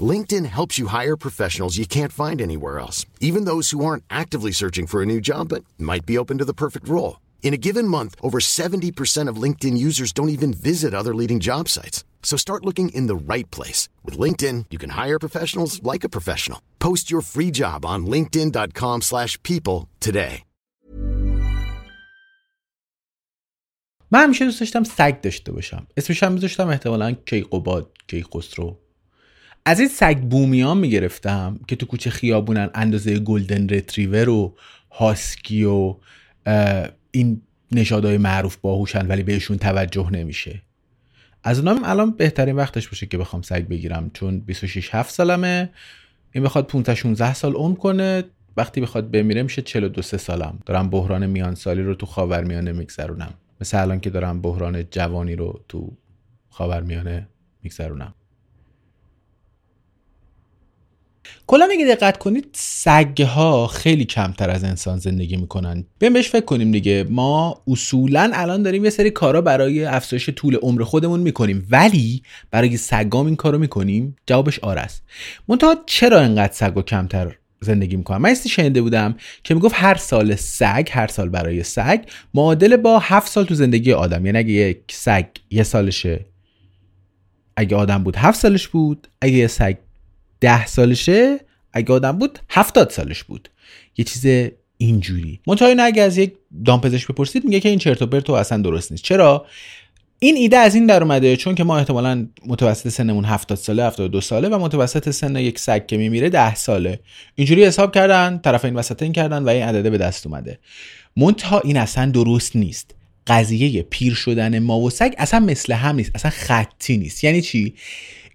LinkedIn helps you hire professionals you can't find anywhere else, even those who aren't actively searching for a new job but might be open to the perfect role. In a given month, over 70% of LinkedIn users don't even visit other leading job sites. So start looking in the right place. With LinkedIn, you can hire professionals like a professional. Post your free job on linkedin.com/people slash people today. من همیشه دوست داشتم سگ داشته باشم اسمش هم میذاشتم احتمالا کیقوباد کیخسرو از این سگ بومیان می‌گرفتم که تو کوچه خیابونن اندازه گلدن رتریور و هاسکی و این نشادهای معروف باهوشن ولی بهشون توجه نمیشه. از اونام الان بهترین وقتش باشه که بخوام سگ بگیرم چون 26 7 سالمه. این بخواد 15 16 سال عمر کنه. وقتی بخواد بمیره میشه 42 3 سالم. دارم بحران میان سالی رو تو خاورمیانه میگذرونم. مثل الان که دارم بحران جوانی رو تو خاورمیانه میگذرونم. کلا اگه دقت کنید سگ ها خیلی کمتر از انسان زندگی می‌کنن. بیایم بهش فکر کنیم دیگه. ما اصولا الان داریم یه سری کارا برای افزایش طول عمر خودمون می‌کنیم. ولی برای سگام این کارو می‌کنیم. جوابش آره است. منتها چرا انقدر سگا کمتر زندگی می‌کنن من شنیده بودم که می‌گفت هر سال سگ هر سال برای سگ معادل با هفت سال تو زندگی آدم. یعنی اگه یک سگ یه سالشه اگه آدم بود هفت سالش بود اگه یه سگ ده سالشه اگه آدم بود هفتاد سالش بود. یه چیز اینجوری. منتها اینو اگه از یک دامپزشک بپرسید میگه که این چرت و پرت اصلا درست نیست. چرا؟ این ایده از این در اومده چون که ما احتمالا متوسط سنمون 70 ساله 72 ساله و متوسط سن یک سگ که میمیره 10 ساله. اینجوری حساب کردن طرف این وسط این کردن و این عدده به دست اومده. منتها این اصلا درست نیست. قضیه پیر شدن ما و سگ اصلا مثل هم نیست. اصلا خطی نیست. یعنی چی؟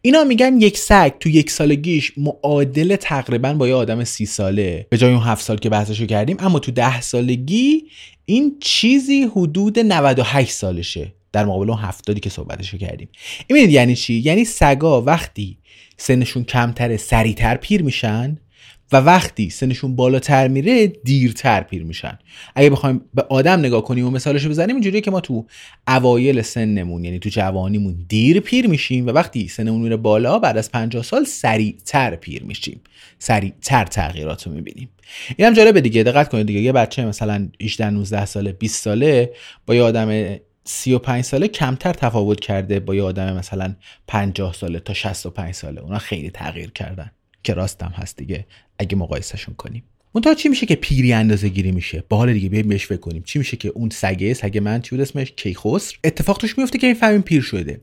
اینا میگن یک سگ تو یک سالگیش معادل تقریبا با یه آدم سی ساله. به جای اون هفت سال که بحثشو کردیم اما تو ده سالگی این چیزی حدود 98 سالشه. در مقابل اون هفتادی که صحبتشو کردیم. این یعنی چی؟ یعنی سگا وقتی سنشون کمتره سریعتر پیر میشن. و وقتی سنشون بالاتر میره دیرتر پیر میشن. اگه بخوایم به آدم نگاه کنیم و مثالشو بزنیم اینجوریه که ما تو اوایل سنمون یعنی تو جوانیمون دیر پیر میشیم و وقتی سنمون میره بالا بعد از 50 سال سریعتر پیر میشیم. سریعتر تغییرات رو می‌بینیم. این هم جالبه دیگه. دقت کنید دیگه. یه بچه مثلا 18 19 ساله 20 ساله با یه آدم 35 ساله کمتر تفاوت کرده با یه آدم مثلا 50 ساله تا 65 ساله. اونا خیلی تغییر کردن. که راستم هست دیگه اگه مقایسهشون کنیم. منتها چی میشه که پیری اندازه گیری میشه؟ با حال دیگه بیایم بهش فکر کنیم. چی میشه که اون سگه سگ من چی بود اسمش؟ کیخسر. اتفاق توش میفته که می‌فهمیم پیر شده.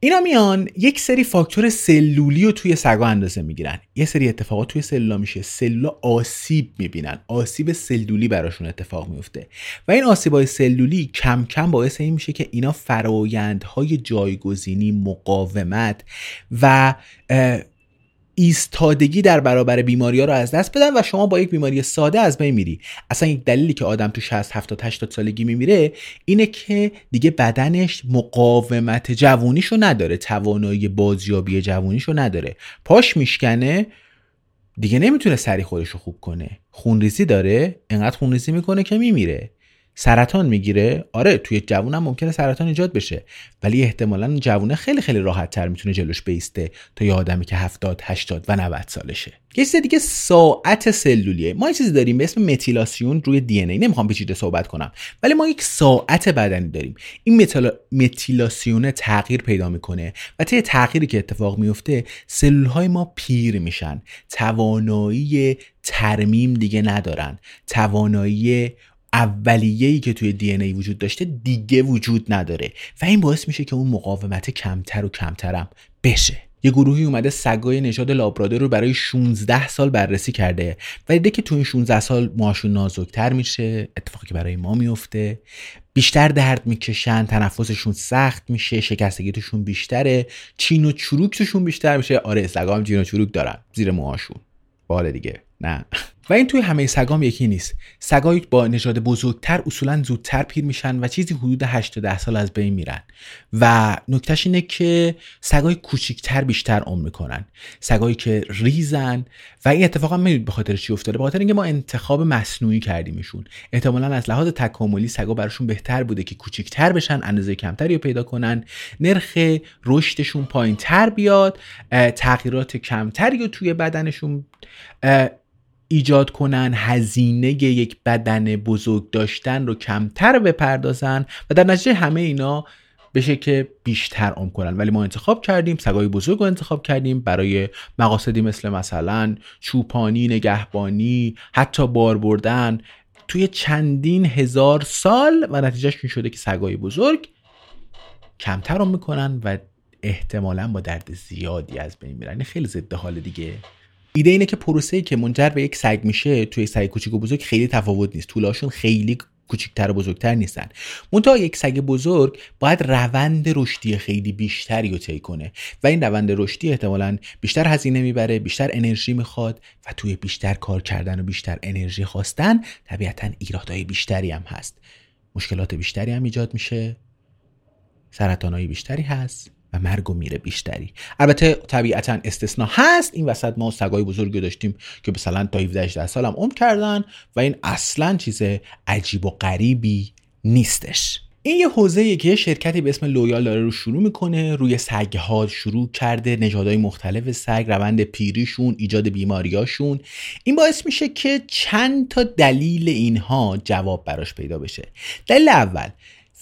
اینا میان یک سری فاکتور سلولی رو توی سگا اندازه می‌گیرن. یه سری اتفاقات توی سلولا میشه. سلولا آسیب می‌بینن. آسیب سلولی براشون اتفاق میفته و این آسیبای سلولی کم کم باعث این میشه که اینا فرایندهای جایگزینی مقاومت و ایستادگی در برابر بیماری ها رو از دست بدن و شما با یک بیماری ساده از بین میری. اصلا یک دلیلی که آدم تو 60 70 80 سالگی میمیره اینه که دیگه بدنش مقاومت جوونیشو نداره توانایی بازیابی جوونیشو نداره. پاش میشکنه دیگه نمی‌تونه سری خودش رو خوب کنه. خونریزی داره انقدر خونریزی می‌کنه که میمیره. سرطان می‌گیره؟ آره توی جوون هم ممکنه سرطان ایجاد بشه ولی احتمالا جوونه خیلی خیلی راحت تر می‌تونه جلوش بیسته تا یه آدمی که 70 80 و 90 سالشه. یه چیز دیگه ساعت سلولیه. ما یه چیزی داریم به اسم متیلاسیون روی دی ای. نمی‌خوام پیچیده صحبت کنم ولی ما یک ساعت بدنی داریم. این متیلا... متیلاسیون تغییر پیدا می‌کنه و طی تغییری که اتفاق میفته سلول های ما پیر میشن. توانایی ترمیم دیگه ندارن. توانایی اولیه‌ای که توی دی ای وجود داشته دیگه وجود نداره و این باعث میشه که اون مقاومت کمتر و کمترم بشه. یه گروهی اومده سگای نژاد لابرادور رو برای 16 سال بررسی کرده و دیده که تو این 16 سال موهاشون نازکتر میشه اتفاقی که برای ما میفته. بیشتر درد می‌کشن تنفسشون سخت میشه شکستگی توشون بیشتره چین و چروک توشون بیشتر میشه. آره سگا چین و چروک دارن زیر موهاشون. باله دیگه نه. و این توی همه سگام یکی نیست. سگایی با نژاد بزرگتر اصولا زودتر پیر میشن و چیزی حدود 8 تا 10 سال از بین میرن. و نکتهش اینه که سگای کوچیکتر بیشتر عمر می‌کنن. سگایی که ریزن و این اتفاق هم می‌دونید به خاطر چی افتاده. به خاطر اینکه ما انتخاب مصنوعی کردیمشون احتمالا از لحاظ تکاملی سگا براشون بهتر بوده که کوچیکتر بشن اندازه کمتری پیدا کنن. نرخ رشدشون پایینتر بیاد. تغییرات کمتری توی بدنشون ایجاد کنن هزینه یک بدن بزرگ داشتن رو کمتر بپردازن و در نتیجه همه اینا بشه که بیشتر عمر کنن. ولی ما انتخاب کردیم سگای بزرگ رو انتخاب کردیم برای مقاصدی مثل مثلا چوپانی نگهبانی حتی بار بردن. توی چندین هزار سال و نتیجهش این شده که سگای بزرگ کمتر عمر می‌کنن و احتمالا با درد زیادی از بین میرن. خیلی ضد حال دیگه. ایده اینه که پروسه‌ای که منجر به یک سگ میشه توی سگ کوچیک و بزرگ خیلی تفاوت نیست. طولاشون خیلی کوچکتر و بزرگتر نیستن. منتها یک سگ بزرگ باید روند رشدی خیلی بیشتری رو طی کنه و این روند رشدی احتمالا بیشتر هزینه می‌بره بیشتر انرژی می‌خواد و توی بیشتر کار کردن و بیشتر انرژی خواستن طبیعتا ایرادهای بیشتری هم هست. مشکلات بیشتری هم ایجاد میشه. سرطانهای بیشتری هست. و مرگ و میره بیشتری. البته طبیعتا استثنا هست. این وسط ما سگای بزرگی داشتیم که مثلا تا 17 18 سال هم عمر کردن و این اصلا چیز عجیب و غریبی نیستش. این یه حوزه که یه شرکتی به اسم لویال داره رو شروع می‌کنه روی سگ ها شروع کرده نژادهای مختلف سگ روند پیریشون ایجاد بیماریاشون. این باعث میشه که چند تا دلیل اینها جواب براش پیدا بشه. دلیل اول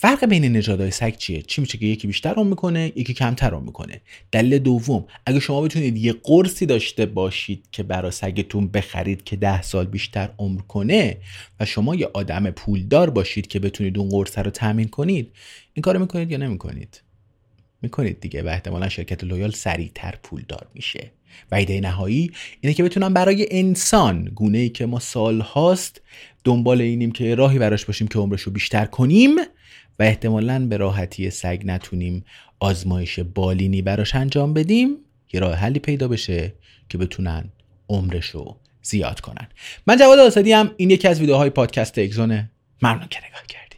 فرق بین نژادهای سگ چیه؟ چی میشه که یکی بیشتر عمر می‌کنه یکی کمتر عمر می‌کنه؟ دلیل دوم اگه شما بتونید یه قرصی داشته باشید که برای سگتون بخرید که ده سال بیشتر عمر کنه و شما یه آدم پولدار باشید که بتونید اون قرص رو تامین کنید این کارو می‌کنید یا نمی‌کنید؟ می‌کنید دیگه و احتمالا شرکت لویال سریعتر پولدار میشه. و ایده نهایی اینه که بتونم برای انسان گونه ای که ما سال هاست دنبال اینیم که راهی براش باشیم که عمرش رو بیشتر کنیم و احتمالا به راحتی سگ نتونیم آزمایش بالینی براش انجام بدیم یه راه حلی پیدا بشه که بتونن عمرش رو زیاد کنن. من جواد آسدی هم این یکی از ویدیوهای پادکست اگزونه ممنون که نگاه کردید.